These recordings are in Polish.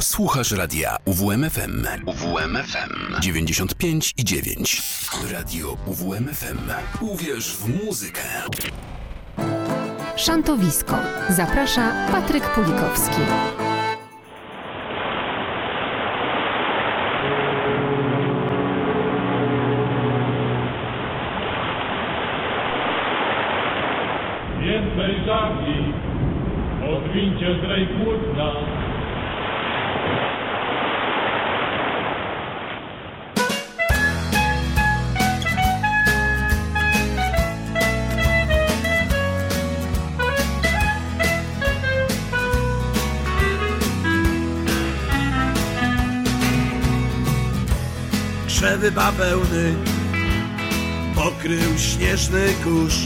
Słuchasz radia UWMFM. UWMFM 95 i 9. Radio UWMFM. Uwierz w muzykę. Szantowisko. Zaprasza Patryk Pulikowski. Więcej żagli, odwincie zdrej płótna. Krzewy bawełny pokrył śnieżny kurz.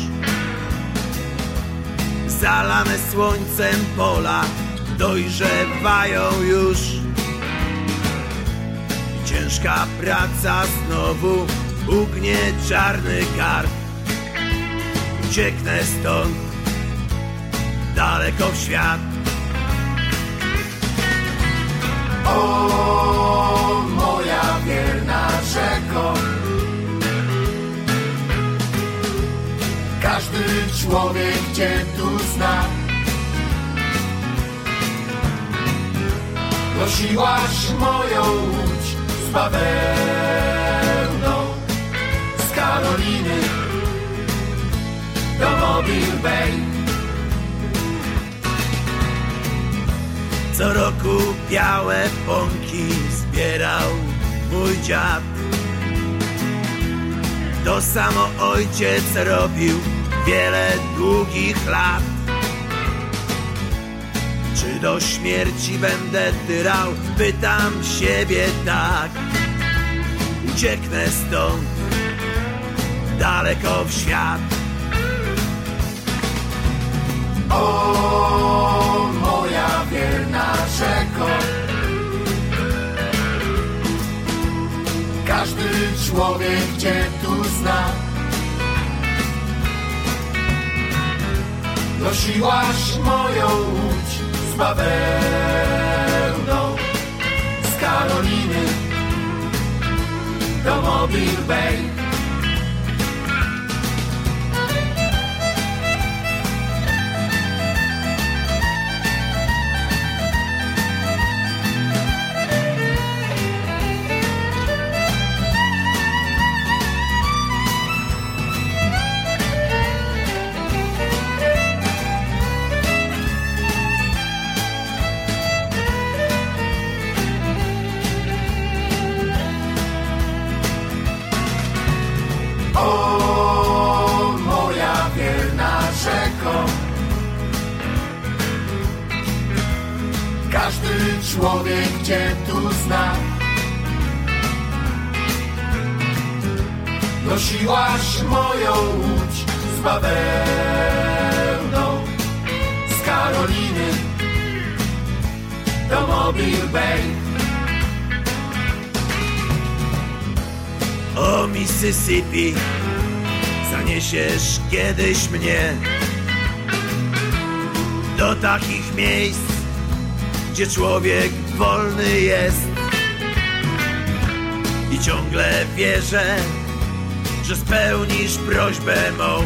Zalane słońcem pola dojrzewają już. Ciężka praca znowu ugnie czarny karp. Ucieknę stąd daleko w świat. O moja wierna rzeko. Każdy człowiek Cię tu zna. Nosiłaś moją łódź z bawełną Z Karoliny. Do Mobile Bay Co roku białe pąki zbierał mój dziad. To samo ojciec robił wiele długich lat. Czy do śmierci będę tyrał? Pytam siebie tak. Ucieknę stąd, daleko w świat. O moja wierna rzeko Każdy człowiek Cię tu zna. Nosiłaś moją łódź z bawełną Z Karoliny. Do Mobile Bay człowiek Cię tu zna. Nosiłaś moją łódź z bawełną Z Karoliny do Mobile Bay. O Mississippi, zaniesiesz kiedyś mnie do takich miejsc, gdzie człowiek wolny jest. I ciągle wierzę, że spełnisz prośbę mą.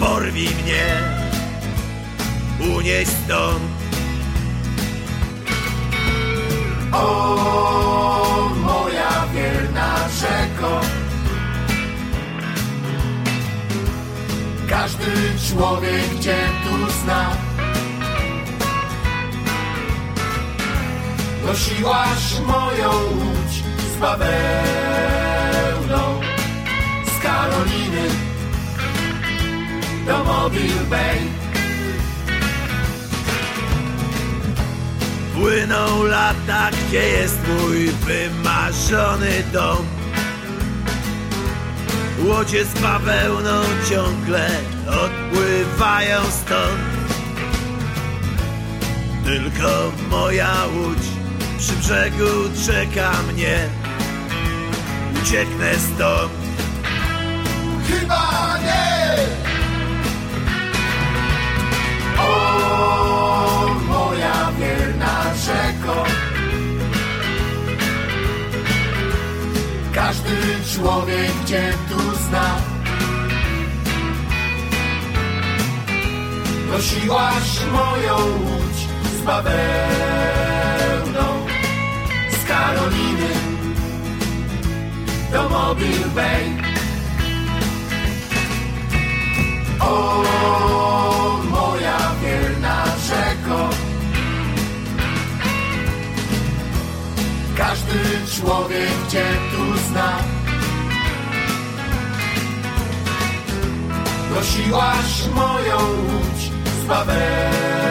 Porwij mnie, unieś stąd. O moja wierna rzeko Każdy człowiek Cię tu zna Nosiłaś moją łódź z bawełną Z Karoliny do Mobile Bay. Płyną lata, gdzie jest mój wymarzony dom. Łodzie z bawełną ciągle odpływają stąd. Tylko moja łódź przy brzegu czeka mnie. Ucieknę stąd. Chyba nie! O moja wierna rzeko. Każdy człowiek cię tu zna. Nosiłaś moją łódź z Babelu Karoliny do Mobile Bay. O, moja wierna rzeko, każdy człowiek Cię tu zna. Nosiłaś moją łódź z bawełną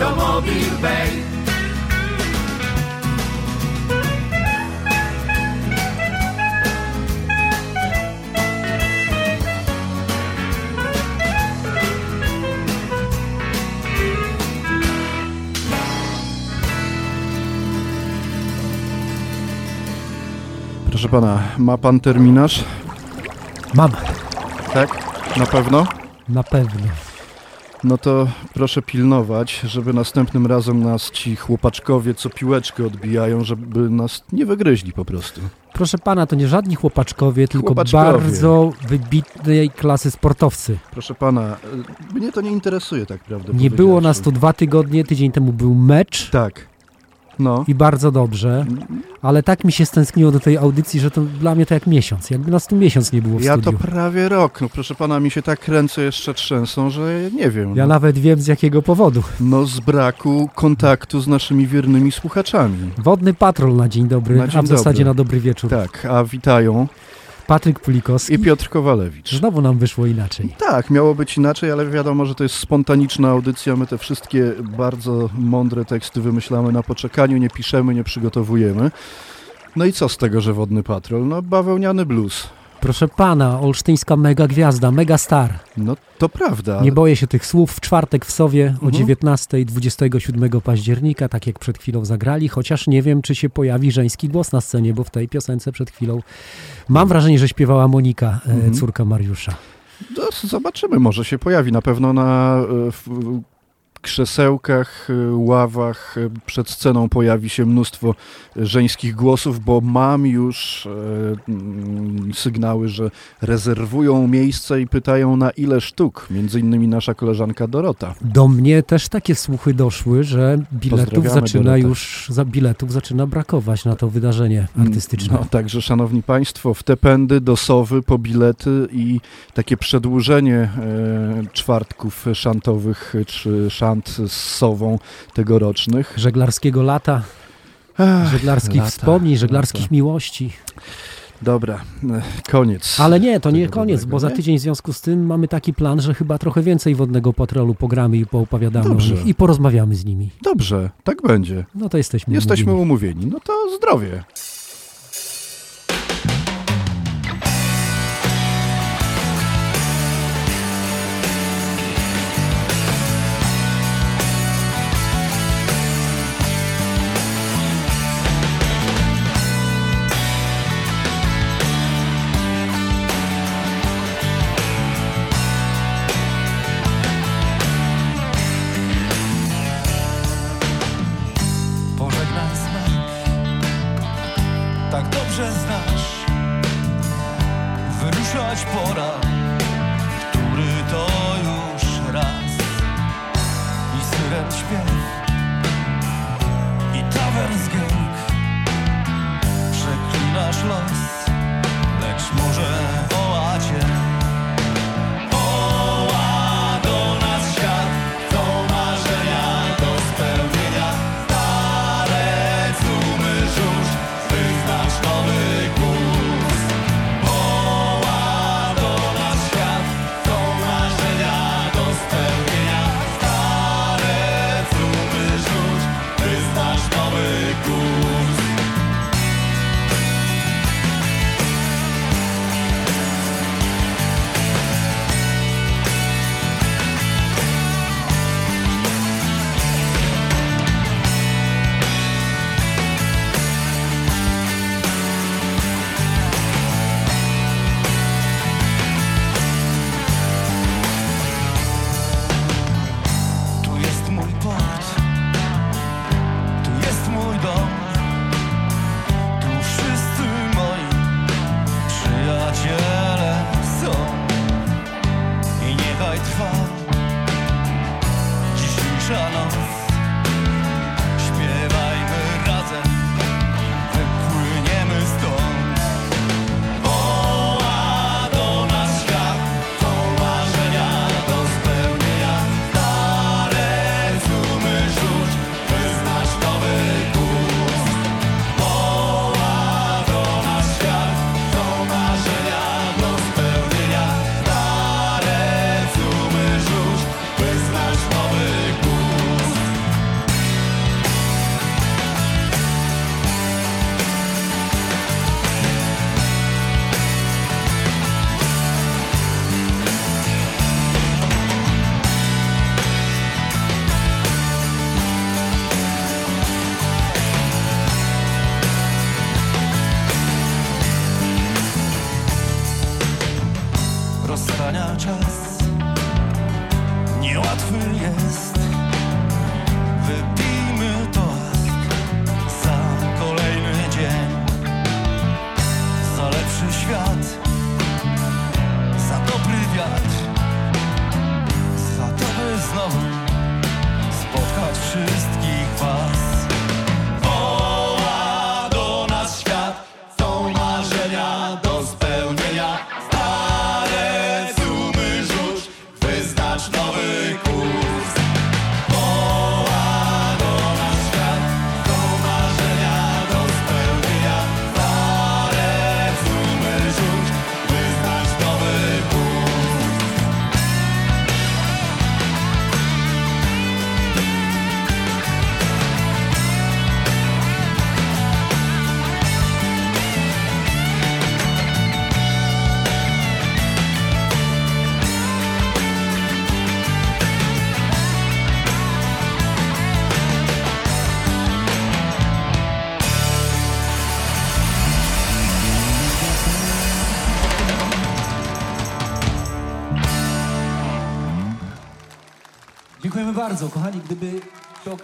do Mobile Bay. Proszę pana, ma pan terminarz? Mam, Tak? Na pewno? na pewno. No to proszę pilnować, żeby następnym razem nas ci chłopaczkowie, co piłeczkę odbijają, żeby nas nie wygryźli po prostu. Proszę pana, to nie żadni chłopaczkowie, tylko Chłopaczkowie. bardzo wybitnej klasy sportowcy. Proszę pana, y, mnie to nie interesuje tak prawdę Nie było nas tu dwa tygodnie, tydzień temu był mecz Tak. No. i bardzo dobrze, ale tak mi się stęskniło do tej audycji, że to dla mnie to jak miesiąc. Jakby nas tu miesiąc nie było w Ja to prawie rok. No proszę pana, mi się tak ręce jeszcze trzęsą, że nie wiem. Ja no. nawet wiem z jakiego powodu. no z braku kontaktu z naszymi wiernymi słuchaczami. Wodny patrol na dzień dobry, Na dzień a w zasadzie dobry. na dobry wieczór. Tak, a witają Patryk Pulikowski. i Piotr Kowalewicz. Znowu nam wyszło inaczej. Tak, miało być inaczej, ale wiadomo, że to jest spontaniczna audycja. My te wszystkie bardzo mądre teksty wymyślamy na poczekaniu, nie piszemy, nie przygotowujemy. No i co z tego, że wodny patrol? No bawełniany blues. Proszę pana, olsztyńska mega gwiazda, mega star. No to prawda. Nie boję się tych słów. W czwartek w Sowie o Mhm. 19 27 października, tak jak przed chwilą zagrali, chociaż nie wiem, czy się pojawi żeński głos na scenie, bo w tej piosence przed chwilą mam wrażenie, że śpiewała Monika, e, Mhm. córka Mariusza. No, zobaczymy, może się pojawi. Na pewno na e, krzesełkach, e, ławach e, przed sceną pojawi się mnóstwo żeńskich głosów, bo mam już e, mm, sygnały, że rezerwują miejsce i pytają na ile sztuk. Między innymi nasza koleżanka Dorota. Do mnie też takie słuchy doszły, że biletów zaczyna Dorota. już, za biletów zaczyna brakować na to wydarzenie artystyczne. No, także, szanowni państwo, w te pędy do Sowy po bilety i takie przedłużenie e, czwartków szantowych czy szant z Sową tegorocznych. Żeglarskiego lata, Ach, żeglarskich lata, wspomnień, żeglarskich lata. miłości. Dobra, e, koniec. Ale nie, to nie koniec, dobrego, bo za tydzień w związku z tym mamy taki plan, że chyba trochę więcej wodnego patrolu pogramy i poopowiadamy Dobrze. o nich i porozmawiamy z nimi. Dobrze, tak będzie. No to jesteśmy Jesteśmy umówieni. umówieni. No to zdrowie.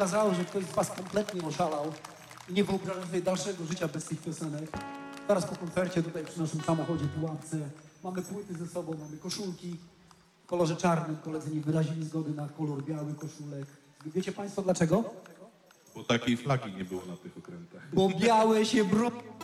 Okazało, że ktoś z Was kompletnie oszalał i nie wyobraża sobie dalszego życia bez tych piosenek, zaraz po koncercie tutaj przy naszym samochodzie, pułapce, mamy płyty ze sobą, mamy koszulki w kolorze czarnym. Koledzy nie wyrazili zgody na kolor biały koszulek. Wiecie Państwo dlaczego? Bo takiej flagi nie było na tych okrętach. Bo białe się broni.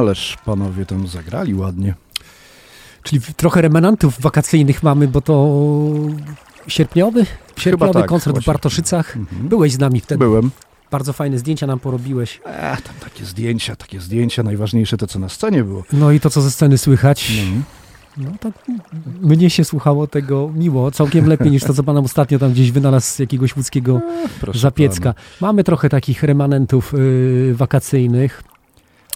Ależ panowie tam zagrali ładnie. Czyli w- trochę remanentów wakacyjnych mamy, bo to sierpniowy, sierpniowy tak, koncert w właśnie. Bartoszycach. Mhm. Byłeś z nami wtedy. Byłem. Bardzo fajne zdjęcia nam porobiłeś. E, tam takie zdjęcia, takie zdjęcia. Najważniejsze to, co na scenie było. No i to, co ze sceny słychać. Mhm. No tak mnie się słuchało tego miło, całkiem lepiej niż to, co pan ostatnio tam gdzieś wynalazł z jakiegoś łódzkiego Proszę zapiecka. Mamy trochę takich remanentów yy, wakacyjnych.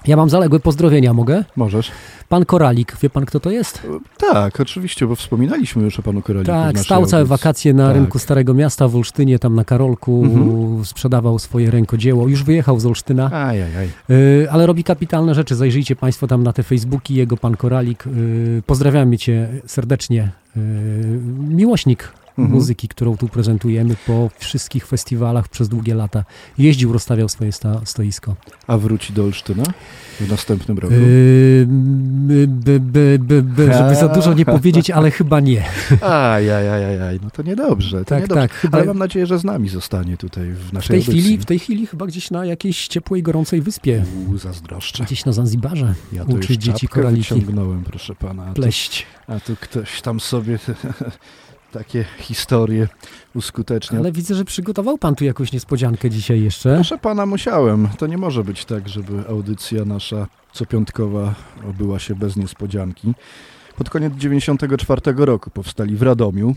Ja mam zaległe pozdrowienia, mogę? Możesz. Pan Koralik, wie pan kto to jest? Tak, oczywiście, bo wspominaliśmy już o panu Koraliku. Tak, stał całe wakacje na Tak. rynku Starego Miasta w Olsztynie, tam na Karolku, Mhm. sprzedawał swoje rękodzieło. Już wyjechał z Olsztyna, Ajajaj. yy, ale robi kapitalne rzeczy. Zajrzyjcie Państwo tam na te Facebooki, jego pan Koralik. Yy, pozdrawiamy Cię serdecznie. Yy, miłośnik Mhm. muzyki, którą tu prezentujemy po wszystkich festiwalach przez długie lata. Jeździł, rozstawiał swoje sta, stoisko. A wróci do Olsztyna w następnym roku? Yy, by, by, by, by, by, żeby za dużo nie powiedzieć, ale chyba nie. Ajajajajaj, no to niedobrze. To Tak, niedobrze. tak, chyba- Ale mam nadzieję, że z nami zostanie tutaj w W naszej tej, audycji. chwili, w tej chwili chyba gdzieś na jakiejś ciepłej, gorącej wyspie. Uuu, zazdroszczę. Gdzieś na Zanzibarze. Ja to dzieci koraliki proszę pana. A tu, pleść. a tu ktoś tam sobie takie historie uskutecznia. Ale widzę, że przygotował pan tu jakąś niespodziankę dzisiaj jeszcze. Proszę pana, musiałem. To nie może być tak, żeby audycja nasza copiątkowa obyła się bez niespodzianki. Pod koniec 94 roku powstali w Radomiu.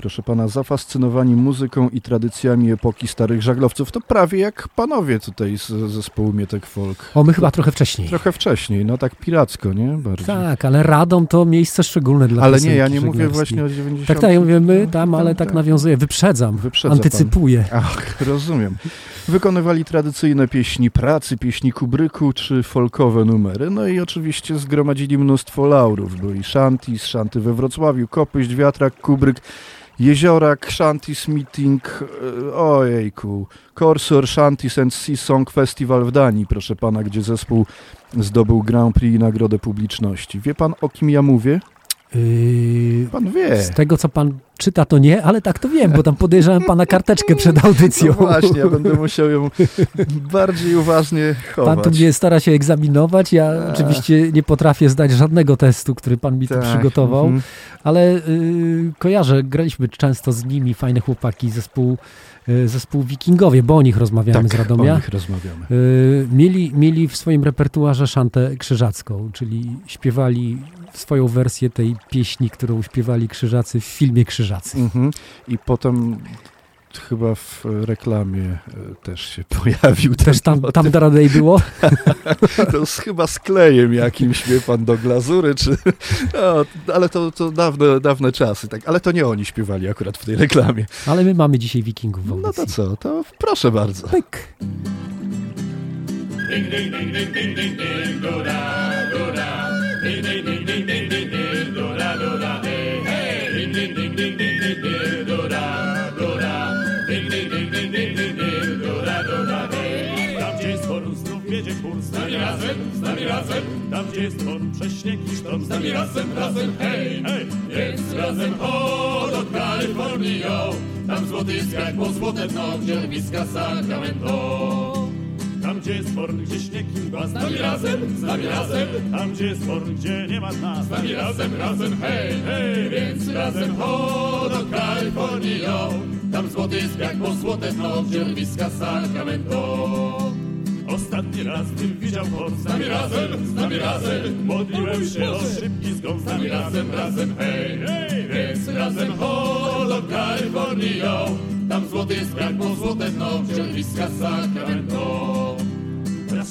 Proszę pana, zafascynowani muzyką i tradycjami epoki starych żaglowców. To prawie jak panowie tutaj z zespołu Mietek Folk. O, my chyba trochę wcześniej. Trochę wcześniej, no tak piracko, nie? Bardziej. Tak, ale Radom to miejsce szczególne dla Ale nie, ja nie mówię właśnie o 90. Tak, tak, ja mówię my tam, ale tak tak. nawiązuję. Wyprzedzam, Wyprzedza antycypuję. Ach, rozumiem. Wykonywali tradycyjne pieśni pracy, pieśni Kubryku czy folkowe numery. No i oczywiście zgromadzili mnóstwo laurów. Byli Shantis, Shanty we Wrocławiu, Kopyść, Wiatrak, Kubryk, Jeziorak, Shantis Meeting, e, ojejku, Corsor Shanties and Sea Song Festival w Danii, proszę pana, gdzie zespół zdobył Grand Prix i Nagrodę Publiczności. Wie pan, o kim ja mówię? Yy, Pan wie. z tego, co pan czyta, to nie, ale tak to wiem, bo tam podejrzewam pana karteczkę przed audycją. No właśnie, ja będę musiał ją bardziej uważnie chować. Pan tu mnie stara się egzaminować. Ja Ech. oczywiście nie potrafię zdać żadnego testu, który pan mi tu Tak, przygotował, mhm. ale y, kojarzę, graliśmy często z nimi, fajne chłopaki, zespół, y, zespół Wikingowie, bo o nich rozmawiamy tak, z Radomia. o nich rozmawiamy. Y, mieli, mieli w swoim repertuarze szantę krzyżacką, czyli śpiewali swoją wersję tej pieśni, którą śpiewali krzyżacy w filmie Krzyżacy. Mhm. I potem chyba w reklamie e, też się pojawił. Też tam, motyw. tam Daradej było? To z, chyba z klejem jakimś, wie pan, do glazury, czy... No, ale to, to dawne, dawne czasy, tak. Ale to nie oni śpiewali akurat w tej reklamie. Ale my mamy dzisiaj Wikingów w No audycji. to co, to proszę bardzo. Pyk. Ding ding ding ding ding ding ding da da. Ding ding ding ding ding ding ding. Ding ding ding ding ding ding ding. Ding ding ding ding ding ding ding. Tam gdzie jest forum znów wiedzie chór z nami razem, z razem. Tam gdzie jest forum przez śnieg i sztorm z nami razem, razem hej hej. Więc razem ho do Kalifornii. Tam złoty jak po złote dno, gdzie urwiska Sacramento. Tam gdzie jest forn, gdzie śnieg i z nami razem, z nami razem. Tam gdzie jest forn, gdzie nie ma dna, z nami razem, razem, hej, hej. Więc razem ho do Kalifornii. Tam złoty jest jak po złote dno, gdzie urwiska Sacramento. Ostatni raz, gdym widział chor, z nami razem, z nami razem. Modliłem się o szybki zgon, z nami razem, razem, hej. Więc razem ho do Kalifornii, yo. Tam złoty jest jak po złote dno, gdzie urwiska Sacramento.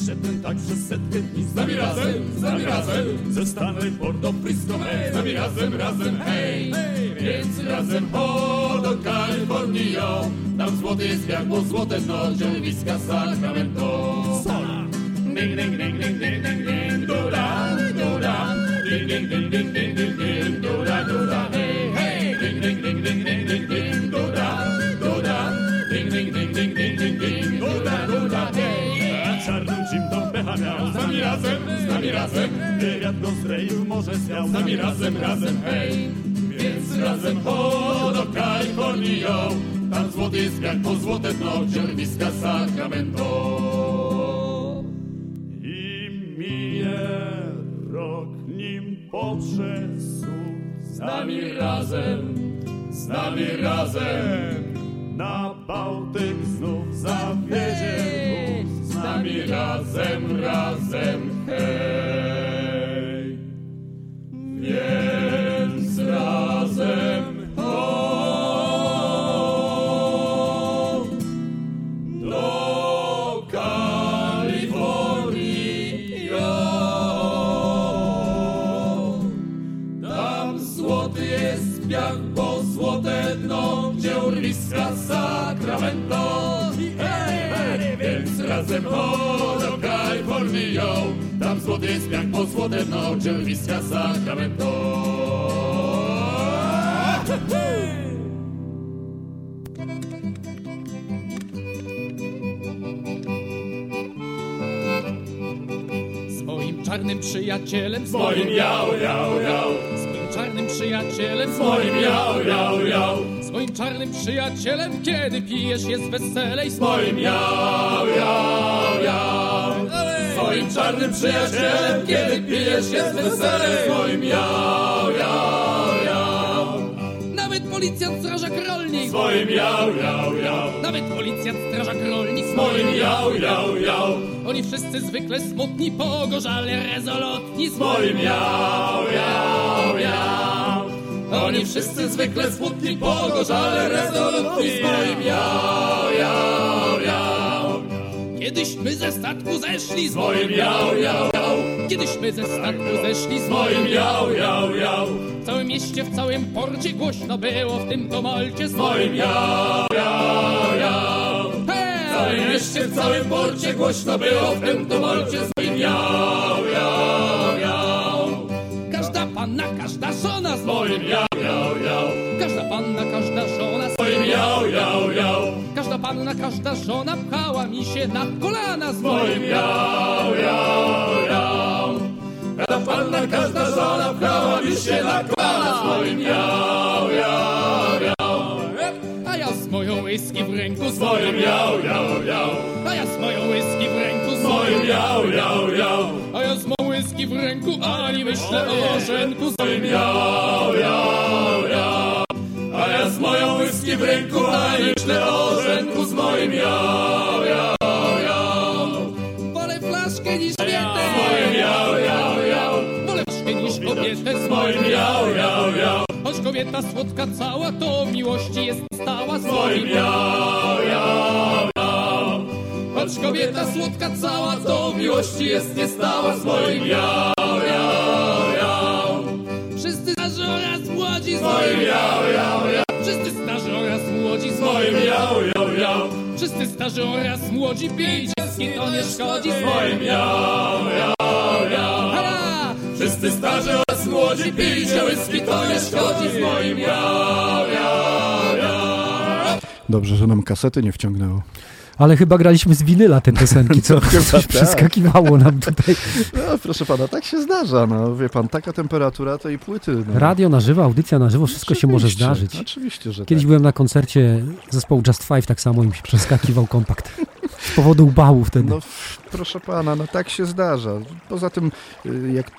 Szedłem tak przez setkę dni z nami razem, z nami razem Ze Stanley Port do Frisco, hej, z nami razem, razem, hej Więc razem ho do Kalifornii, yo Tam złoty jest po złote dno, gdzie urwiska Sacramento Sola! Ding, ding, ding, ding, ding, ding, ding, do da, do da ding, ding, ding, ding, ding, razem, gdy wiatr może zmiał. Z nami razem, razem, hej, więc razem ho do Kalifornii. Tam złoty jest jak po złote dno, dzielniska Sacramento. I minie rok, nim potrze z nami razem, z nami razem. Na Bałtyk znów zawiedzie hey! Z nami razem, razem, hej. Jest piach, bo złote dno, gdzie urwiska Sacramento. Z moim czarnym przyjacielem, Z moim jał, jał, jał. z moim czarnym przyjacielem, Z moim jał, jał, jał. z moim czarnym przyjacielem, kiedy pijesz jest weselej, z moim jał, jał, jał. Z moim czarnym przyjacielem, kiedy pijesz jest wesele. Z moim jał, jał, jał. Nawet policjant, strażak, rolnik, Z moim jał, jał, jał. nawet policjant, strażak, rolnik, Z moim jał, jał, jał. Oni wszyscy zwykle smutni, pogorzale, rezolotni, Z moim jał, jał, jał. Oni wszyscy zwykle smutni, pogorzale, rezolutni. Jał, jał, jał. Kiedyśmy ze statku zeszli, z moim jał, jał, jał. Kiedyśmy ze statku zeszli, Z moim jał, jał, jał. W całym mieście, w całym porcie głośno było w tym tumulcie, z moim jał, jał, jał. W całym mieście, w całym porcie głośno było w tym tumulcie. Z moim jał, jał, jał. Każda panna, każda żona, z moim jał, panna, każda żona pchała mi się na kolana z moim jał, jał, jał. Każda panna, każda żona pchała mi się na kolana. Z moim jał, jał, jał. A ja z moją whisky w ręku, Z moim jał, jał, jał. A ja z moją whisky w ręku, Z moim jał, jał, jał. A ja z moją whisky w ręku, ani myślę o Bożenku, z moim jał, jał, jał. Moją whisky w ręku, a nie myślę o rzęku. Z moim jał, jał, jał. Wolę flaszkę niż kobietę, Z moim jał, jał, jał. wolę flaszkę niż kobietę, Z moim jał, jał, jał. Choć kobieta słodka cała, to miłości jest stała, z moim jał, jał, jał. Choć kobieta słodka cała, to miłości jest niestała. Z moim jał, jał, jał. Wszyscy starzy oraz młodzi, z Z moim jał, jał, jał. Wszyscy starzy oraz młodzi, moim jał, jał, jał. Wszyscy starzy oraz młodzi, pięć to nie szkodzi, Z moim jał, jał, jał. Hara! Wszyscy starzy oraz młodzi pijcie whisky, to nie szkodzi. Z moim jał, jał, jał. Dobrze, że nam kasety nie wciągnęło. Ale chyba graliśmy z winyla te piosenki, co Chyba coś tak. przeskakiwało nam tutaj. No, proszę pana, tak się zdarza. No, wie pan, taka temperatura tej płyty. No. Radio na żywo, audycja na żywo, wszystko się może zdarzyć. Oczywiście, że Kiedyś tak. byłem na koncercie zespołu Just Five, tak samo im się przeskakiwał kompakt. Z powodu upału wtedy. No, proszę pana, no tak się zdarza. Poza tym, y, jak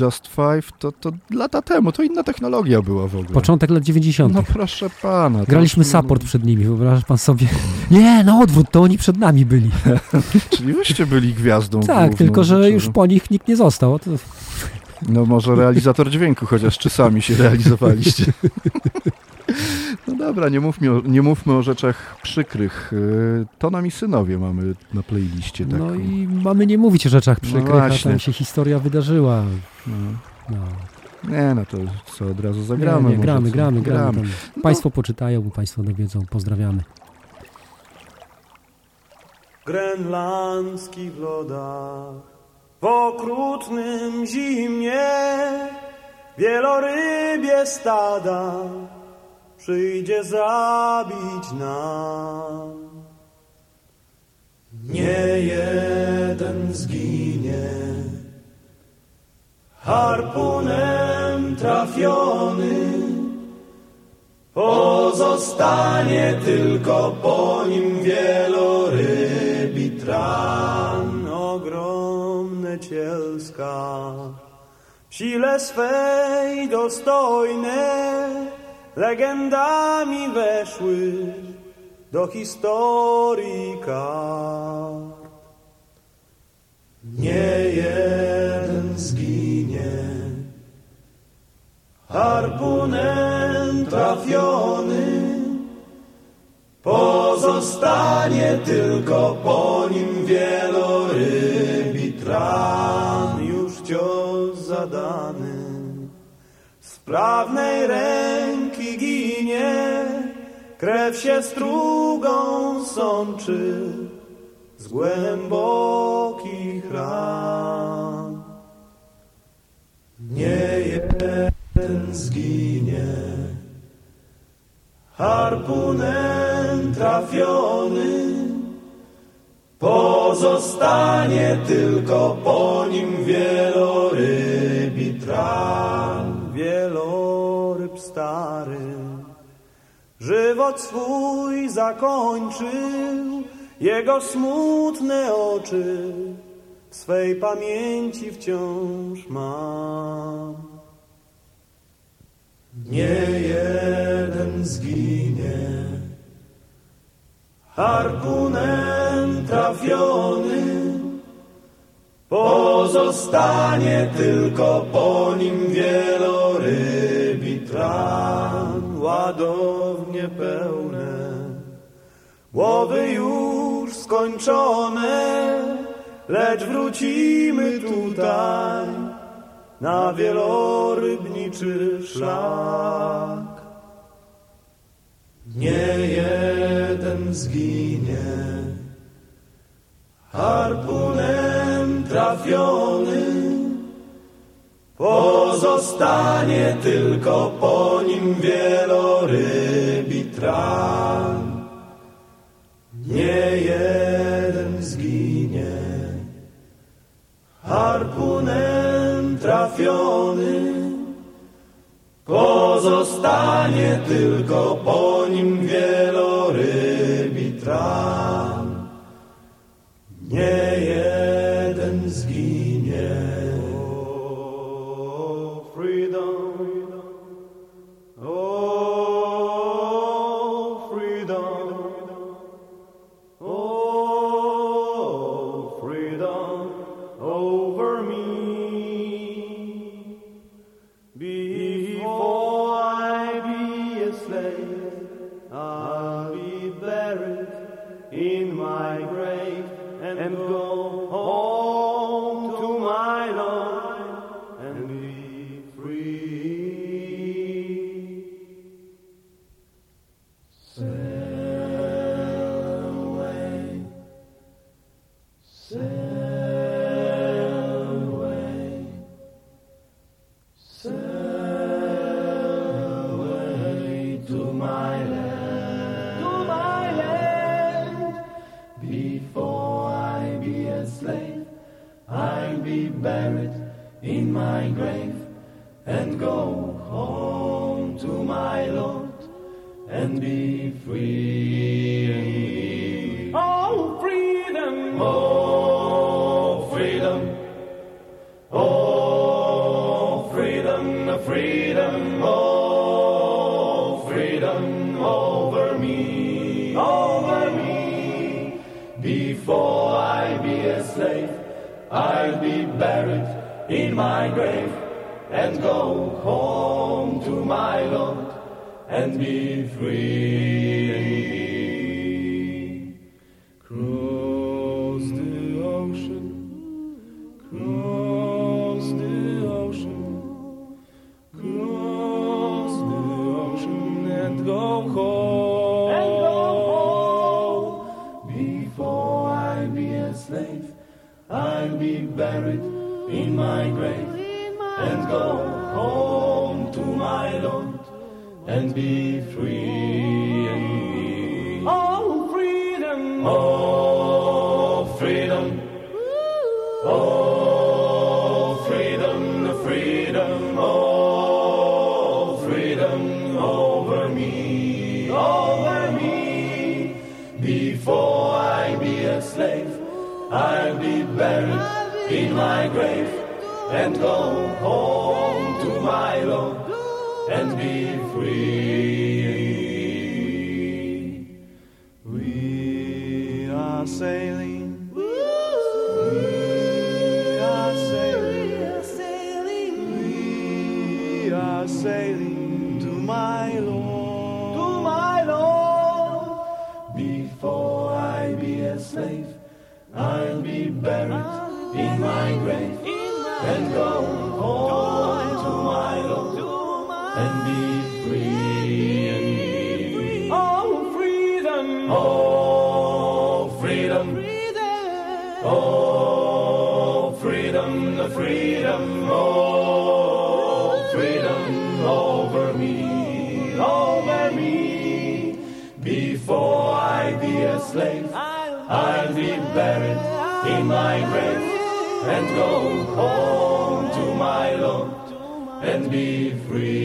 Just Five, to, to lata temu, to inna technologia była w ogóle. Początek lat 90. No proszę pana. to Graliśmy już- support przed nimi, wyobraża pan sobie? Nie, na odwrót, to oni przed nami byli. Czyli wyście byli gwiazdą Tak, główną tylko że już wieczoru. po nich nikt nie został. To... No może realizator dźwięku, chociaż czy sami się realizowaliście. No dobra, nie mówmy o, nie mówmy o rzeczach przykrych. Y, To nami synowie mamy na playliście. Tak. No i mamy nie mówić o rzeczach przykrych, a właśnie. tam się historia wydarzyła. No. No. Nie, no to co, od razu zagramy. nie, nie, gramy, gramy, gramy, Gramy. Tam. Państwo poczytają, Państwo dowiedzą. Pozdrawiamy. Grenlandzki w lodach, w okrutnym zimnie, wielorybie stada przyjdzie zabić nam. Nie jeden zginie, harpunem trafiony, Pozostanie tylko po nim wielorybi tran, ogromne cielska, sile swej dostojne, legendami weszły do historii. Nie jeden zginie, harpunem trafiony, pozostanie tylko po nim wielorybi tran, już cios zadany. Z prawnej ręki ginie, krew się strugą sączy z głębokich ran. Nie jeden zginie, harpunem trafiony, pozostanie tylko po nim wielorybi tran, wieloryb stary. Żywot swój zakończył, jego smutne oczy w swej pamięci wciąż mam. Nie jeden zginie, harpunem trafiony, pozostanie tylko po nim wielorybi tran, ładownie pełne, łowy już skończone, lecz wrócimy tutaj na wielorybniczy szlak. Nie jeden zginie, harpunem trafiony, pozostanie tylko po nim wielorybi Nie jeden zginie, harpunem trafiony, pozostanie tylko po nim wielorybi freedom over me, over me. Before I be a slave, I'll be buried in my grave and go home to my Lord and be free. Freedom, the freedom, oh, freedom over me, over me. Before I be a slave, I'll be buried in my grave and go home to my Lord and be free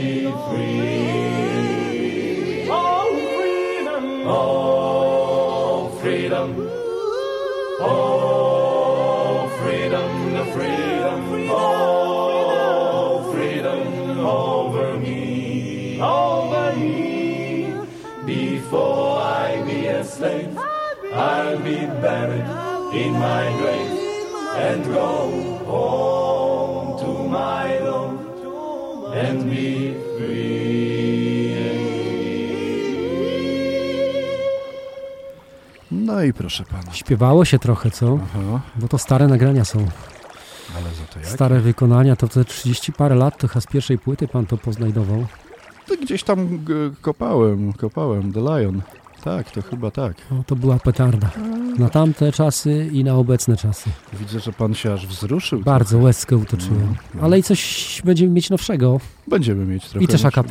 free. Oh, freedom! Oh, freedom! Oh, freedom, the freedom! Oh, freedom over me, over me. Before I be a slave, I'll be buried in my grave and go i proszę pana. Śpiewało się trochę, co? Aha. Bo to stare nagrania są. Ale za to jak? Stare wykonania, to te 30 parę lat, to chyba z pierwszej płyty pan to poznajdował. To gdzieś tam g- kopałem, kopałem, The Lion. Tak, to chyba tak. No, to była petarda. Na tamte czasy i na obecne czasy. Widzę, że pan się aż wzruszył. Bardzo łezkę utoczyłem. Ale i coś będziemy mieć nowszego. Będziemy mieć trochę. I też a nowszego.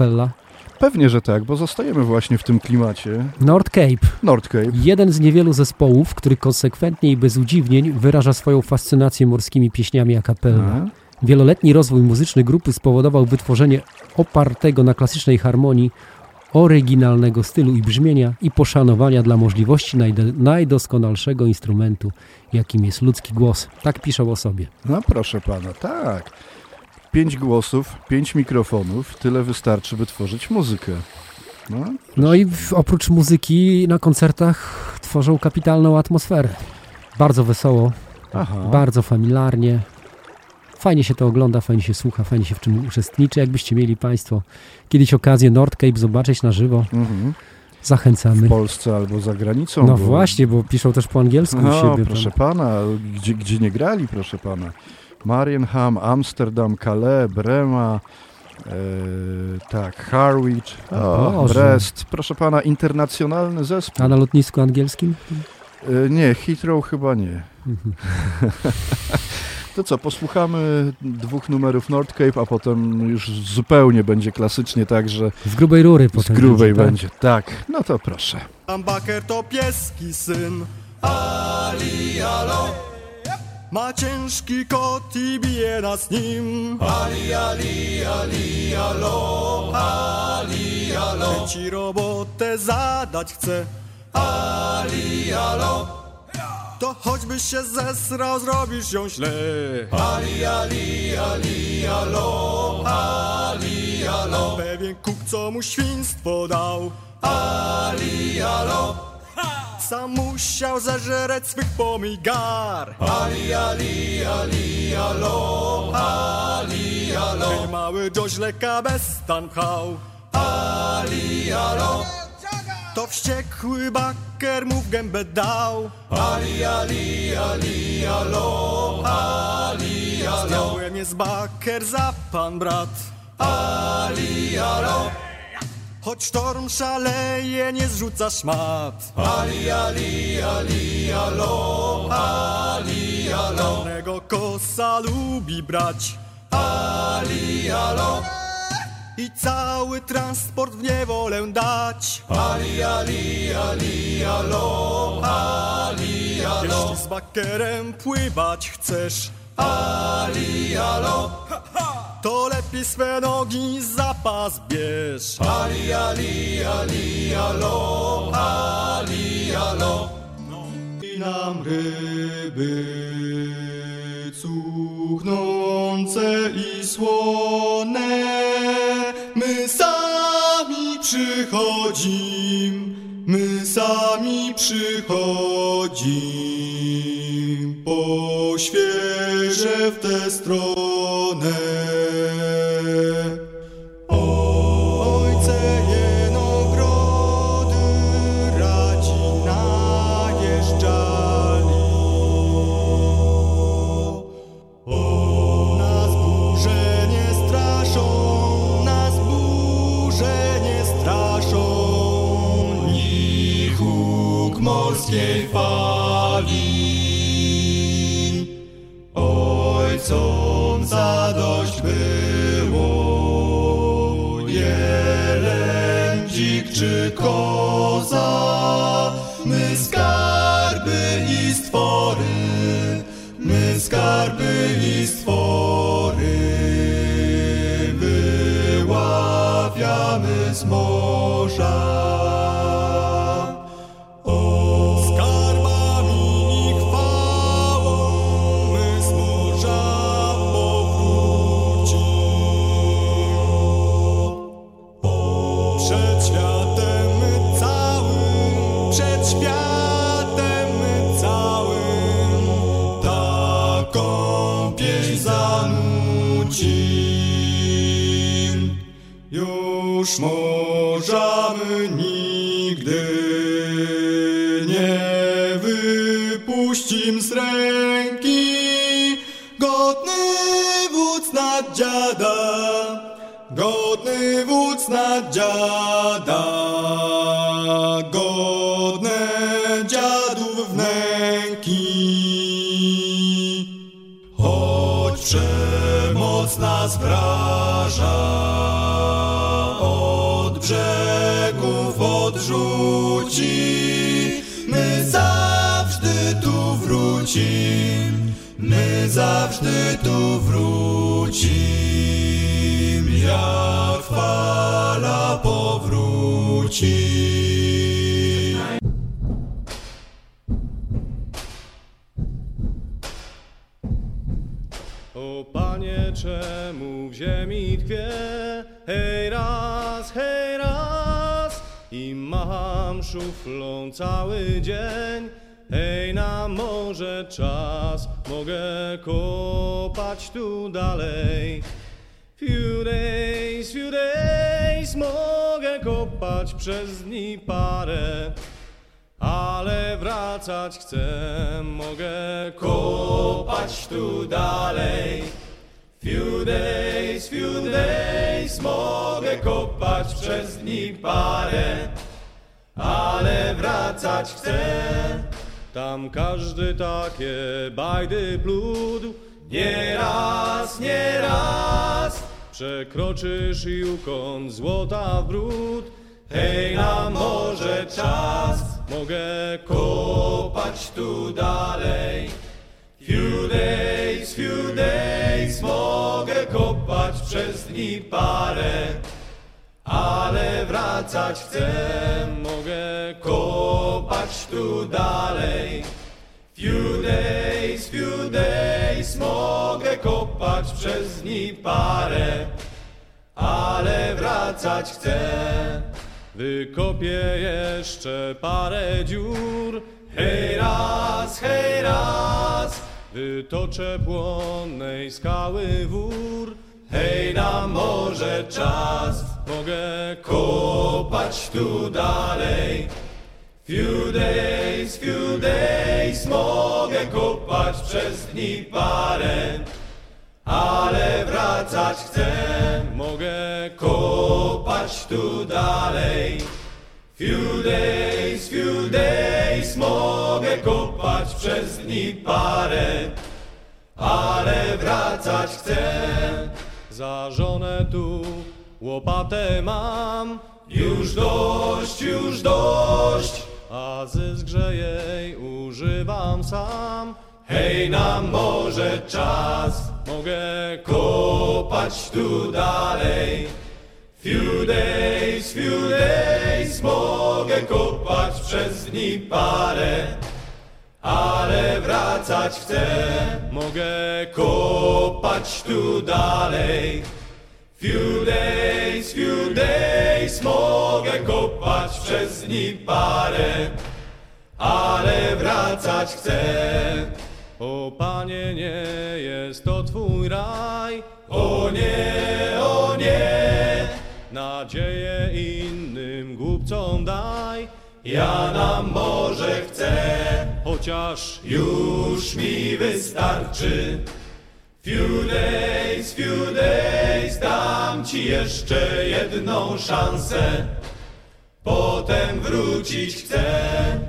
Pewnie, że tak, bo zostajemy właśnie w tym klimacie. North Cape. North Cape. Jeden z niewielu zespołów, który konsekwentnie i bez udziwnień wyraża swoją fascynację morskimi pieśniami a cappella. Aha. Wieloletni rozwój muzyczny grupy spowodował wytworzenie opartego na klasycznej harmonii oryginalnego stylu i brzmienia i poszanowania dla możliwości najde- najdoskonalszego instrumentu, jakim jest ludzki głos. Tak piszą o sobie. No proszę pana, tak. Pięć głosów, pięć mikrofonów, tyle wystarczy, by tworzyć muzykę. No, No i w, oprócz muzyki na koncertach tworzą kapitalną atmosferę. Bardzo wesoło, Aha. bardzo familiarnie. Fajnie się to ogląda, fajnie się słucha, fajnie się w czym uczestniczy. Jakbyście mieli Państwo kiedyś okazję North Cape zobaczyć na żywo, Mhm. zachęcamy. W Polsce albo za granicą. No bo- właśnie, bo piszą też po angielsku u No, siebie. proszę tam. pana, gdzie, gdzie nie grali, proszę pana. Marienham, Amsterdam, Calais, Brema, e, tak, Harwich, o, Boże. Brest. Proszę pana, internacjonalny zespół. A na lotnisku angielskim? E, nie, Heathrow chyba nie. Mhm. To co, posłuchamy dwóch numerów North Cape, a potem już zupełnie będzie klasycznie tak, że Z grubej rury z potem grubej będzie, tak? będzie. Tak, no to proszę. Ambaker to pieski syn. Ali, alo. Ma ciężki kot i bije nas nim. Ali, ali, ali, alo. Ali, alo. Ci robotę zadać chce. Ali, alo. To choćbyś się zesrał, zrobisz ją źle. Ali, ali, ali, alo. Ali, alo. Pewien kuk, co mu świństwo dał. Ali, alo. Sam musiał zażereć swych pomigar. Ali, ali, ali, alo. Ali, alo. mały Joś leka bez stan pchał. Ali, alo, to wściekły baker mu w gębę dał. Ali, ali, ali, alo, ali, alo. Zdjąłem jest baker za pan brat. Ali, alo, choć sztorm szaleje, nie zrzuca szmat. Ali, ali, ali, alo, ali, alo. Czarnego kosa lubi brać. Ali, alo. I cały transport w niewolę dać. Ali, ali, ali, alo, ali, alo. Jeśli z bakerem pływać chcesz, ali, alo, to lepiej swe nogi za pas bierz. Ali, ali, ali, alo, ali, alo. I nam ryby cuchnące i słone, my sami przychodzim, my sami przychodzim po świeże w tę stronę. Powróci. O panie, czemu w ziemi tkwie? Hej raz, hej raz i macham szuflą cały dzień. Hej, na morze czas, mogę kopać tu dalej. Few days, few days, mogę przez dni parę. Ale wracać chcę, mogę kopać tu dalej. Few days, few days, mogę kopać przez dni parę. Ale wracać chcę, tam każdy takie bajdy plód. Nie raz, nie raz, przekroczysz yukon złota w brud. Hej, na morze czas, mogę kopać tu dalej. Few days, few days, mogę kopać przez dni parę. Ale wracać chcę, mogę kopać tu dalej. Few days, few days, mogę kopać przez dni parę. Ale wracać chcę, wykopię jeszcze parę dziur. Hej raz, hej raz, wytoczę płonnej skały wór. hej na morze czas. Mogę kopać tu dalej. Few days, few days, mogę kopać przez dni parę, ale wracać chcę. Mogę kopać tu dalej. Few days, few days, mogę kopać przez dni parę, ale wracać chcę. Za żonę tu łopatę mam, już dość, już dość, a zysk, że jej używam sam. Hej, na morze czas, mogę kopać tu dalej. Few days, few days, mogę kopać przez dni parę, ale wracać chcę. Mogę kopać tu dalej. Few days, few days, mogę kopać przez dni parę, ale wracać chcę. O Panie, nie jest to Twój raj. O nie, o nie, nadzieję innym głupcom daj. Ja na morze chcę, chociaż już mi wystarczy. Few days, few days, dam ci jeszcze jedną szansę. Potem wrócić chcę,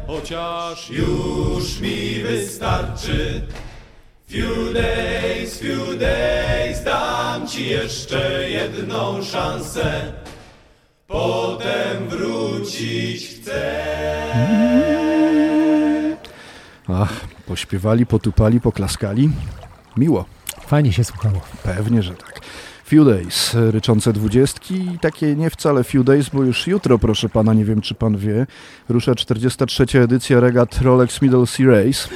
chociaż już mi wystarczy. Few days, few days, dam ci jeszcze jedną szansę. Potem wrócić chcę. Ach, pośpiewali, potupali, poklaskali. Miło. Fajnie się słuchało. Pewnie, że tak. Few Days, ryczące dwudziestki i takie nie wcale Few Days, bo już jutro, proszę pana, nie wiem czy pan wie, rusza 43. edycja regat Rolex Middle Sea Race.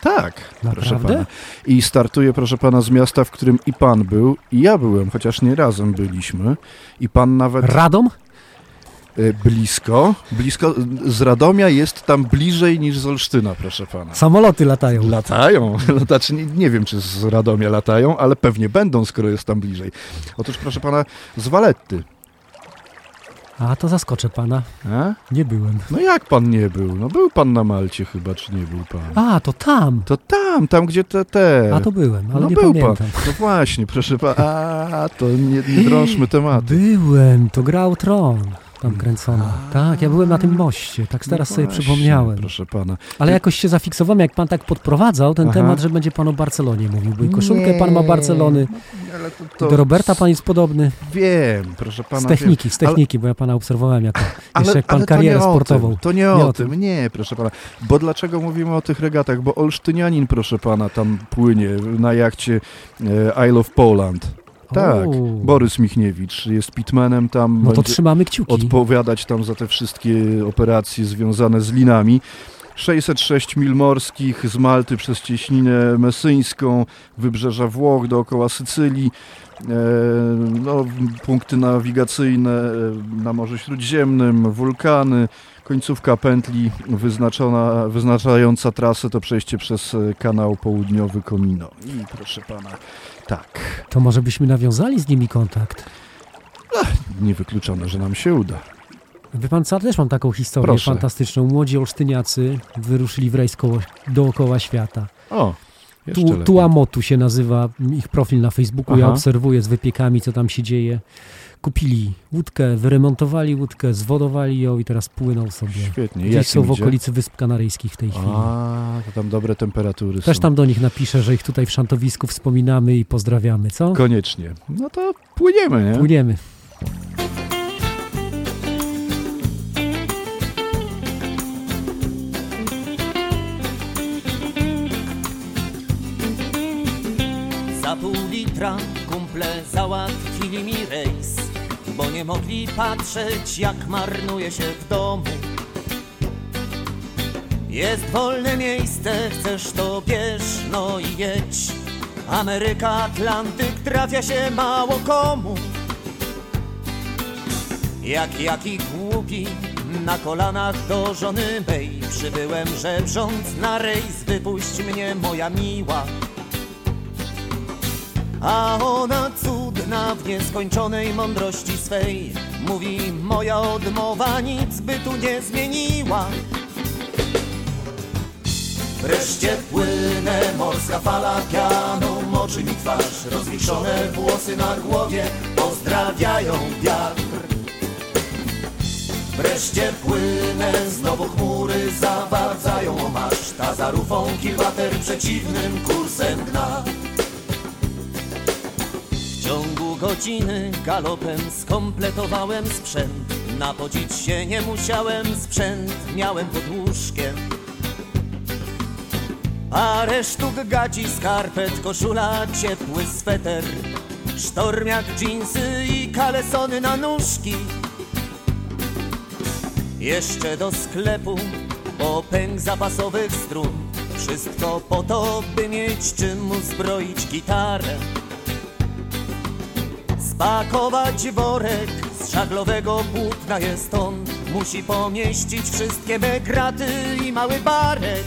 Tak, proszę Naprawdę? pana. I startuje, proszę pana, z miasta, w którym i pan był, i ja byłem, chociaż nie razem byliśmy. I pan nawet... Radom? Y, Blisko, blisko. Z Radomia jest tam bliżej niż z Olsztyna, proszę pana. Samoloty latają. Latają. Znaczy, nie, nie wiem, czy z Radomia latają, ale pewnie będą, skoro jest tam bliżej. Otóż, proszę pana, z Waletty. A to zaskoczę pana. A? Nie byłem. No jak pan nie był? No był pan na Malcie chyba, czy nie był pan? A, to tam. To tam, tam gdzie te... te. A to byłem, ale no nie był pamiętam. Pan. No właśnie, proszę pana. A, to nie, nie drążmy tematu. Byłem, to grał Tron tam kręcono. Tak, ja byłem na tym moście, tak teraz No sobie właśnie, przypomniałem. Proszę pana. Ale jakoś się zafiksowałem, jak pan tak podprowadzał ten Aha. temat, że będzie pan o Barcelonie mówił, bo i koszulkę pan ma Nie, Barcelony. Ale to, I Do Roberta pan jest podobny. Wiem, proszę pana. Z techniki, wiem. z techniki, bo ja pana obserwowałem jako, Ale, jeszcze jak pan ale to karierę nie o sportową. Tym, to nie, o, tym. nie, proszę pana. Bo dlaczego mówimy o tych regatach? Bo Olsztynianin, proszę pana, tam płynie na jachcie e, Isle of Poland. Tak, O. Borys Michniewicz jest pitmanem tam. No to trzymamy kciuki. Odpowiadać tam za te wszystkie operacje związane z linami. 606 mil morskich z Malty przez cieśninę mesyńską, wybrzeża Włoch dookoła Sycylii, e, no, punkty nawigacyjne e, na Morzu Śródziemnym, wulkany, końcówka pętli wyznaczona, wyznaczająca trasę to przejście przez e, kanał południowy Komino. I proszę pana, tak, To może byśmy nawiązali z nimi kontakt. niewykluczone, że nam się uda. Wie pan co, też mam taką historię Proszę. fantastyczną. Młodzi olsztyniacy wyruszyli w rejs koło, dookoła świata. O, Tu. Tuamotu się nazywa ich profil na Facebooku. Ja Aha. obserwuję z wypiekami, co tam się dzieje. Kupili łódkę, wyremontowali łódkę, zwodowali ją i teraz płyną sobie. Świetnie. Gdzieś Jak są w idzie? okolicy Wysp Kanaryjskich w tej chwili. A, to tam dobre temperatury Też są. tam do nich napiszę, że ich tutaj w Szantowisku wspominamy i pozdrawiamy, co? Koniecznie. No to płyniemy, nie? Płyniemy. Za pół litra kumple załatwili mi rejs, bo nie mogli patrzeć jak marnuje się w domu. Jest wolne miejsce, chcesz to bierz, no i jedź. Ameryka, Atlantyk trafia się mało komu. Jak jaki głupi, na kolanach do żony mej Przybyłem żebrząc na rejs, wypuść mnie moja miła A ona cud wierna w nieskończonej mądrości swej. Mówi moja odmowa nic by tu nie zmieniła. Wreszcie płynę, morska fala pianą moczy mi twarz, rozwiszone włosy na głowie pozdrawiają wiatr. Wreszcie płynę, znowu chmury zawadzają omarz, ta za rufą kilwater przeciwnym kursem gna. Godziny galopem skompletowałem sprzęt, napodzić się nie musiałem, sprzęt miałem pod łóżkiem. Parę sztuk gaci, skarpet, koszula, ciepły sweter Sztormiak, dżinsy i kalesony na nóżki. Jeszcze do sklepu po pęk zapasowych strun. Wszystko po to, by mieć czym uzbroić gitarę Spakować worek z żaglowego płótna jest on. Musi pomieścić wszystkie me i mały barek.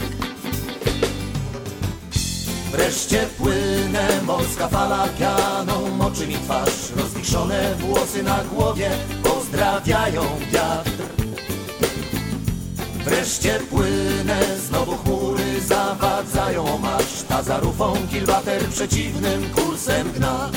Wreszcie płynę, morska fala pianą. Moczy mi twarz Rozwiszone włosy na głowie pozdrawiają wiatr. Wreszcie płynę, znowu chmury zawadzają. Omarz Ta za rufą przeciwnym kursem gna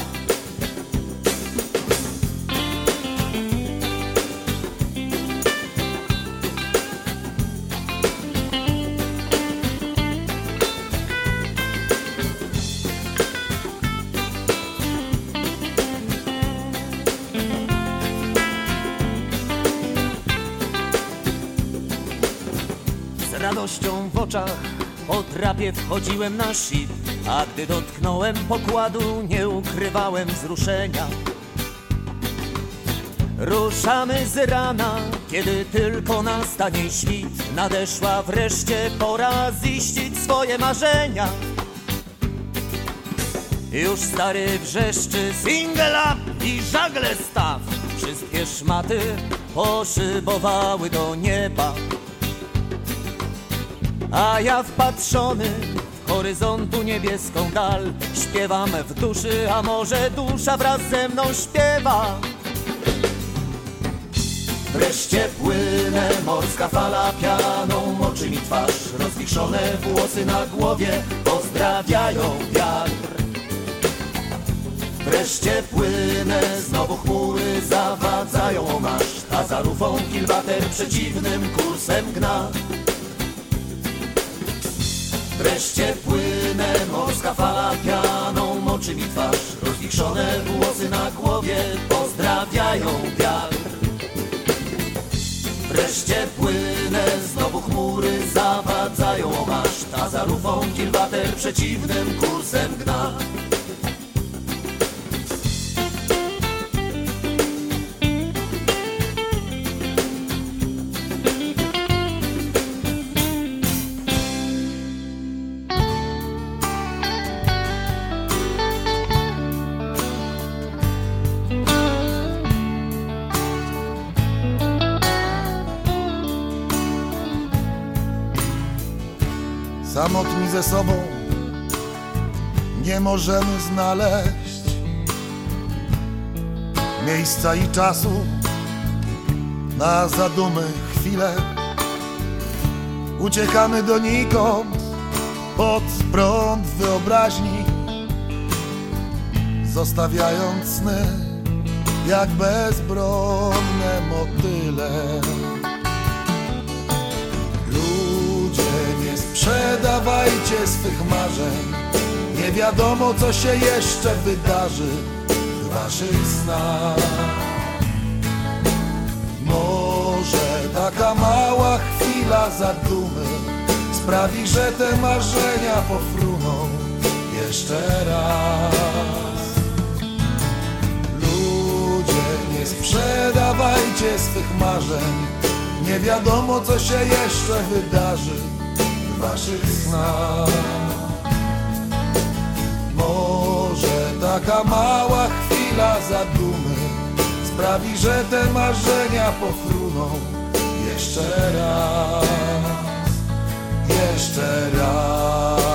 po trapie wchodziłem na ship A gdy dotknąłem pokładu nie ukrywałem wzruszenia. Ruszamy z rana, kiedy tylko nastanie świt. Nadeszła wreszcie pora ziścić swoje marzenia. Już stary wrzeszczy single up i żagle staw. Wszystkie szmaty poszybowały do nieba a ja wpatrzony w horyzontu niebieską dal Śpiewam w duszy, a może dusza wraz ze mną śpiewa. Wreszcie płynę, morska fala pianą moczy mi twarz Rozwiszone włosy na głowie pozdrawiają wiatr. Wreszcie płynę, znowu chmury zawadzają omarz A za rufą kilwater przeciwnym kursem gna Wreszcie płynę, morska fala pianą moczy mi twarz. Rozwiszone włosy na głowie pozdrawiają wiatr. Wreszcie płynę, znowu chmury zawadzają omarz Ta za rufą kilwater przeciwnym kursem gna ze sobą nie możemy znaleźć miejsca i czasu na zadumy chwile. Uciekamy donikąd pod prąd wyobraźni, zostawiając sny jak bezbronne motyle. Sprzedawajcie swych marzeń, nie wiadomo co się jeszcze wydarzy w waszych snach. Może taka mała chwila zadumy sprawi, że te marzenia pofruną jeszcze raz. Ludzie, nie sprzedawajcie swych marzeń, nie wiadomo co się jeszcze wydarzy w waszych snach. Może taka mała chwila zadumy sprawi, że te marzenia pofruną jeszcze raz, jeszcze raz.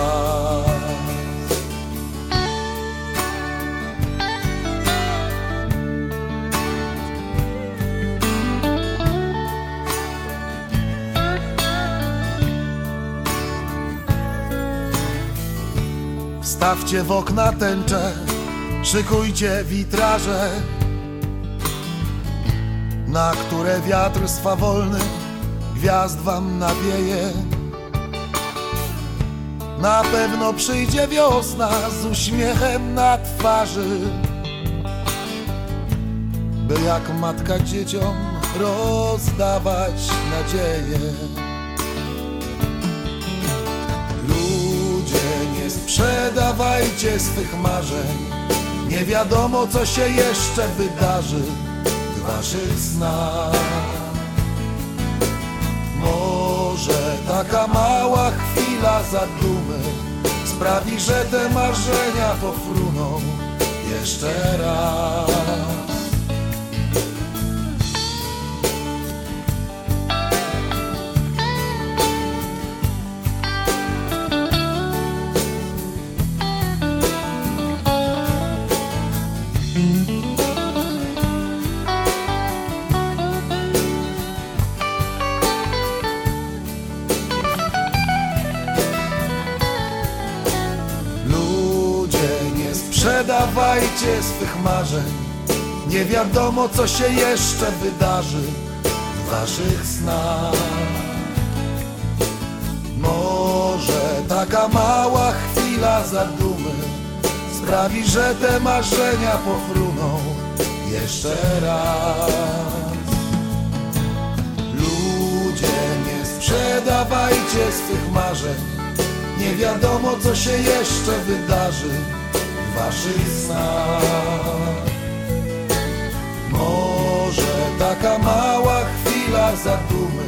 Stawcie w okna tęcze, szykujcie witraże, na które wiatr swawolny gwiazd wam nawieje. Na pewno przyjdzie wiosna z uśmiechem na twarzy, by jak matka dzieciom rozdawać nadzieję. Sprzedawajcie swych marzeń, nie wiadomo co się jeszcze wydarzy w waszych snach. Może taka mała chwila zadumy sprawi, że te marzenia pofruną jeszcze raz. Swych marzeń. Nie wiadomo co się jeszcze wydarzy w waszych snach. Może taka mała chwila zadumy Sprawi, że te marzenia pofruną jeszcze raz. Ludzie, nie sprzedawajcie swych marzeń. Nie wiadomo co się jeszcze wydarzy waszych snach Może taka mała chwila zadumy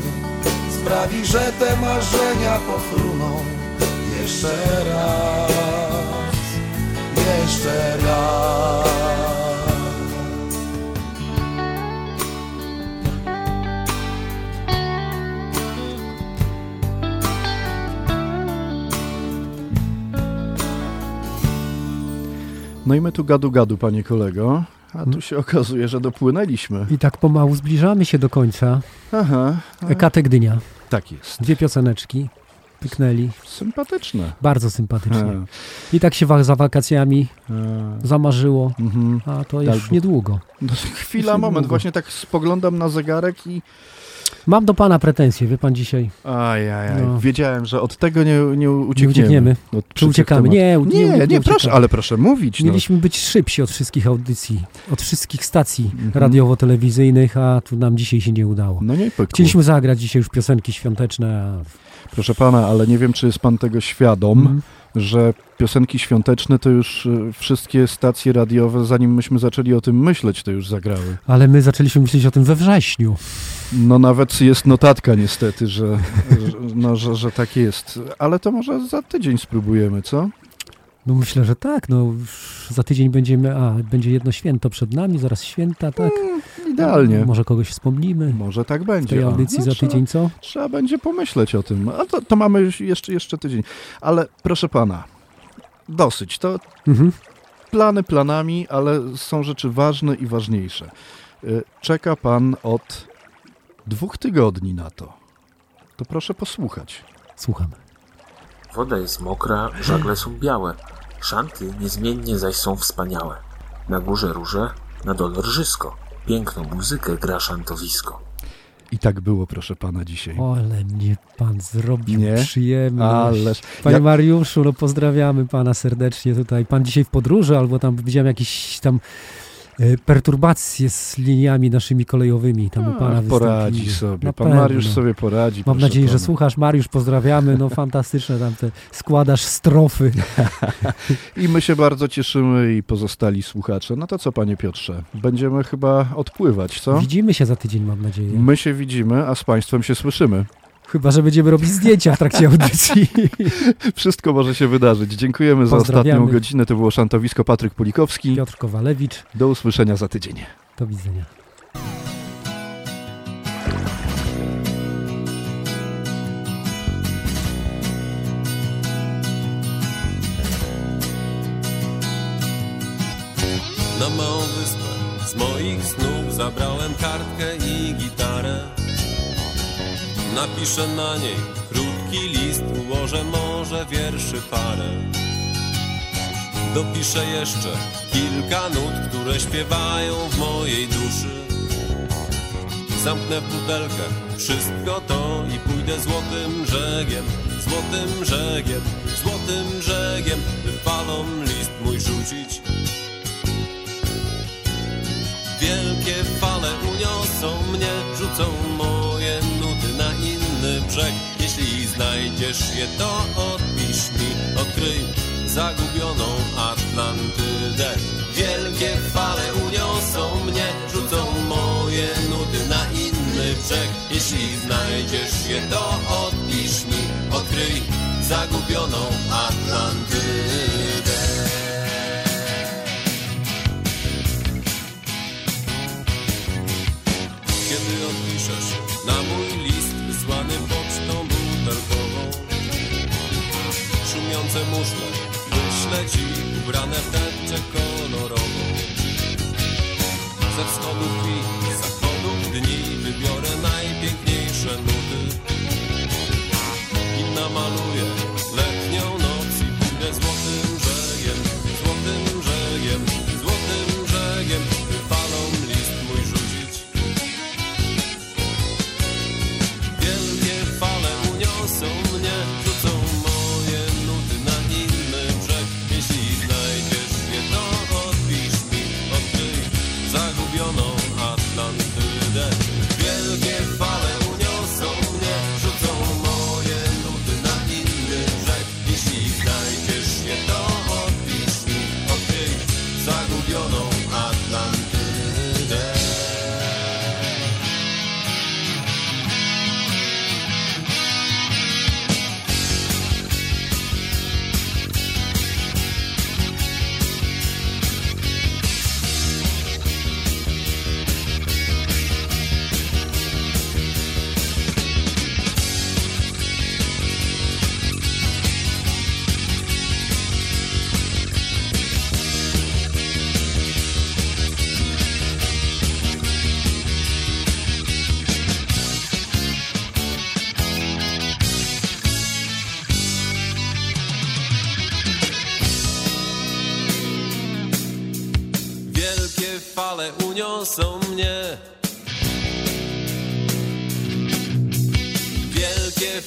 Sprawi, że te marzenia pofruną Jeszcze raz, jeszcze raz No i my tu gadu gadu, panie kolego, a tu się okazuje, że dopłynęliśmy. I tak pomału zbliżamy się do końca. Aha. Ekatek Gdynia. Tak jest. Dwie pioseneczki. Pyknęli. Sympatyczne. Bardzo sympatycznie. Ha. I tak się wa- za wakacjami zamarzyło, Mhm. a to już Albo- niedługo. No, chwila, Już moment, niedługo. właśnie tak spoglądam na zegarek i Mam do pana pretensje, wie pan dzisiaj. Ajajaj, No. wiedziałem, że od tego nie, nie uciekniemy. uciekniemy. Od Czy uciekamy? Nie, nie, nie, nie, nie proszę, ale proszę mówić. No. Mieliśmy być szybsi od wszystkich audycji, od wszystkich stacji Mhm. radiowo-telewizyjnych, a tu nam dzisiaj się nie udało. No nie pykło. Chcieliśmy zagrać dzisiaj już piosenki świąteczne, a Proszę pana, ale nie wiem, czy jest pan tego świadom, Mhm. Że piosenki świąteczne to już y, wszystkie stacje radiowe, zanim myśmy zaczęli o tym myśleć, to już zagrały. ale my zaczęliśmy myśleć o tym we wrześniu. No nawet jest notatka niestety, że, że, no, że, że tak jest. Ale to może za tydzień spróbujemy, co? No myślę, że tak, no za tydzień będziemy, a będzie jedno święto przed nami, zaraz święta, tak? Idealnie. Może kogoś wspomnimy Może tak w będzie. tej o. audycji No, za trzeba- tydzień, co? Trzeba będzie pomyśleć o tym. A to, to mamy jeszcze, jeszcze tydzień. Ale proszę pana, dosyć. To Mhm. plany planami, ale są rzeczy ważne i ważniejsze. Y, Czeka pan od dwóch tygodni na to. To proszę posłuchać. Słuchamy. Woda jest mokra, żagle są białe, szanty niezmiennie zaś są wspaniałe. Na górze róże, na dole rżysko, piękną muzykę gra szantowisko. I tak było, proszę pana, dzisiaj. Ale mnie pan zrobił Nie? przyjemność. Ależ- Panie ja- Mariuszu, no pozdrawiamy pana serdecznie tutaj. Pan dzisiaj w podróży, albo tam widziałem jakieś tam perturbacje z liniami naszymi kolejowymi tam u pana poradzi sobie. Na Pan pewno. Mariusz sobie poradzi. Mam nadzieję, że słuchasz. Mariusz, pozdrawiamy. No fantastyczne tam te składasz strofy. I my się bardzo cieszymy i pozostali słuchacze. No to co, panie Piotrze? Będziemy chyba odpływać, co? Widzimy się za tydzień, mam nadzieję. My się widzimy, a z państwem się słyszymy. Chyba, że będziemy robić zdjęcia w trakcie audycji. Wszystko może się wydarzyć. Dziękujemy za ostatnią godzinę. To było Szantowisko Patryk Pulikowski. Piotr Kowalewicz. Do usłyszenia za tydzień. Do widzenia. Na małą wyspę z moich snów zabrałem kartkę i gitarę. Napiszę na niej krótki list, ułożę może wierszy parę. Dopiszę jeszcze kilka nut, które śpiewają w mojej duszy. Zamknę w butelkę wszystko to i pójdę złotym brzegiem, złotym brzegiem, złotym brzegiem, by falą list mój rzucić. Wielkie fale uniosą mnie, rzucą moje Jeśli znajdziesz je, to odpisz mi, odkryj zagubioną Atlantydę. Wielkie fale uniosą mnie, rzucą moje nuty na inny brzeg. Jeśli znajdziesz je, to odpisz mi, odkryj zagubioną Atlantydę. Kiedy odpiszesz na mój list wysłany pocztą Szumiące muszle wyślę ci ubrane w tęczę kolorową Ze wschodów i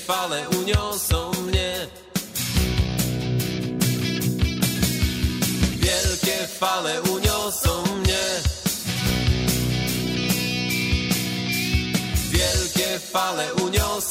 fale uniosą mnie. Wielkie fale uniosą mnie. Wielkie fale uniosą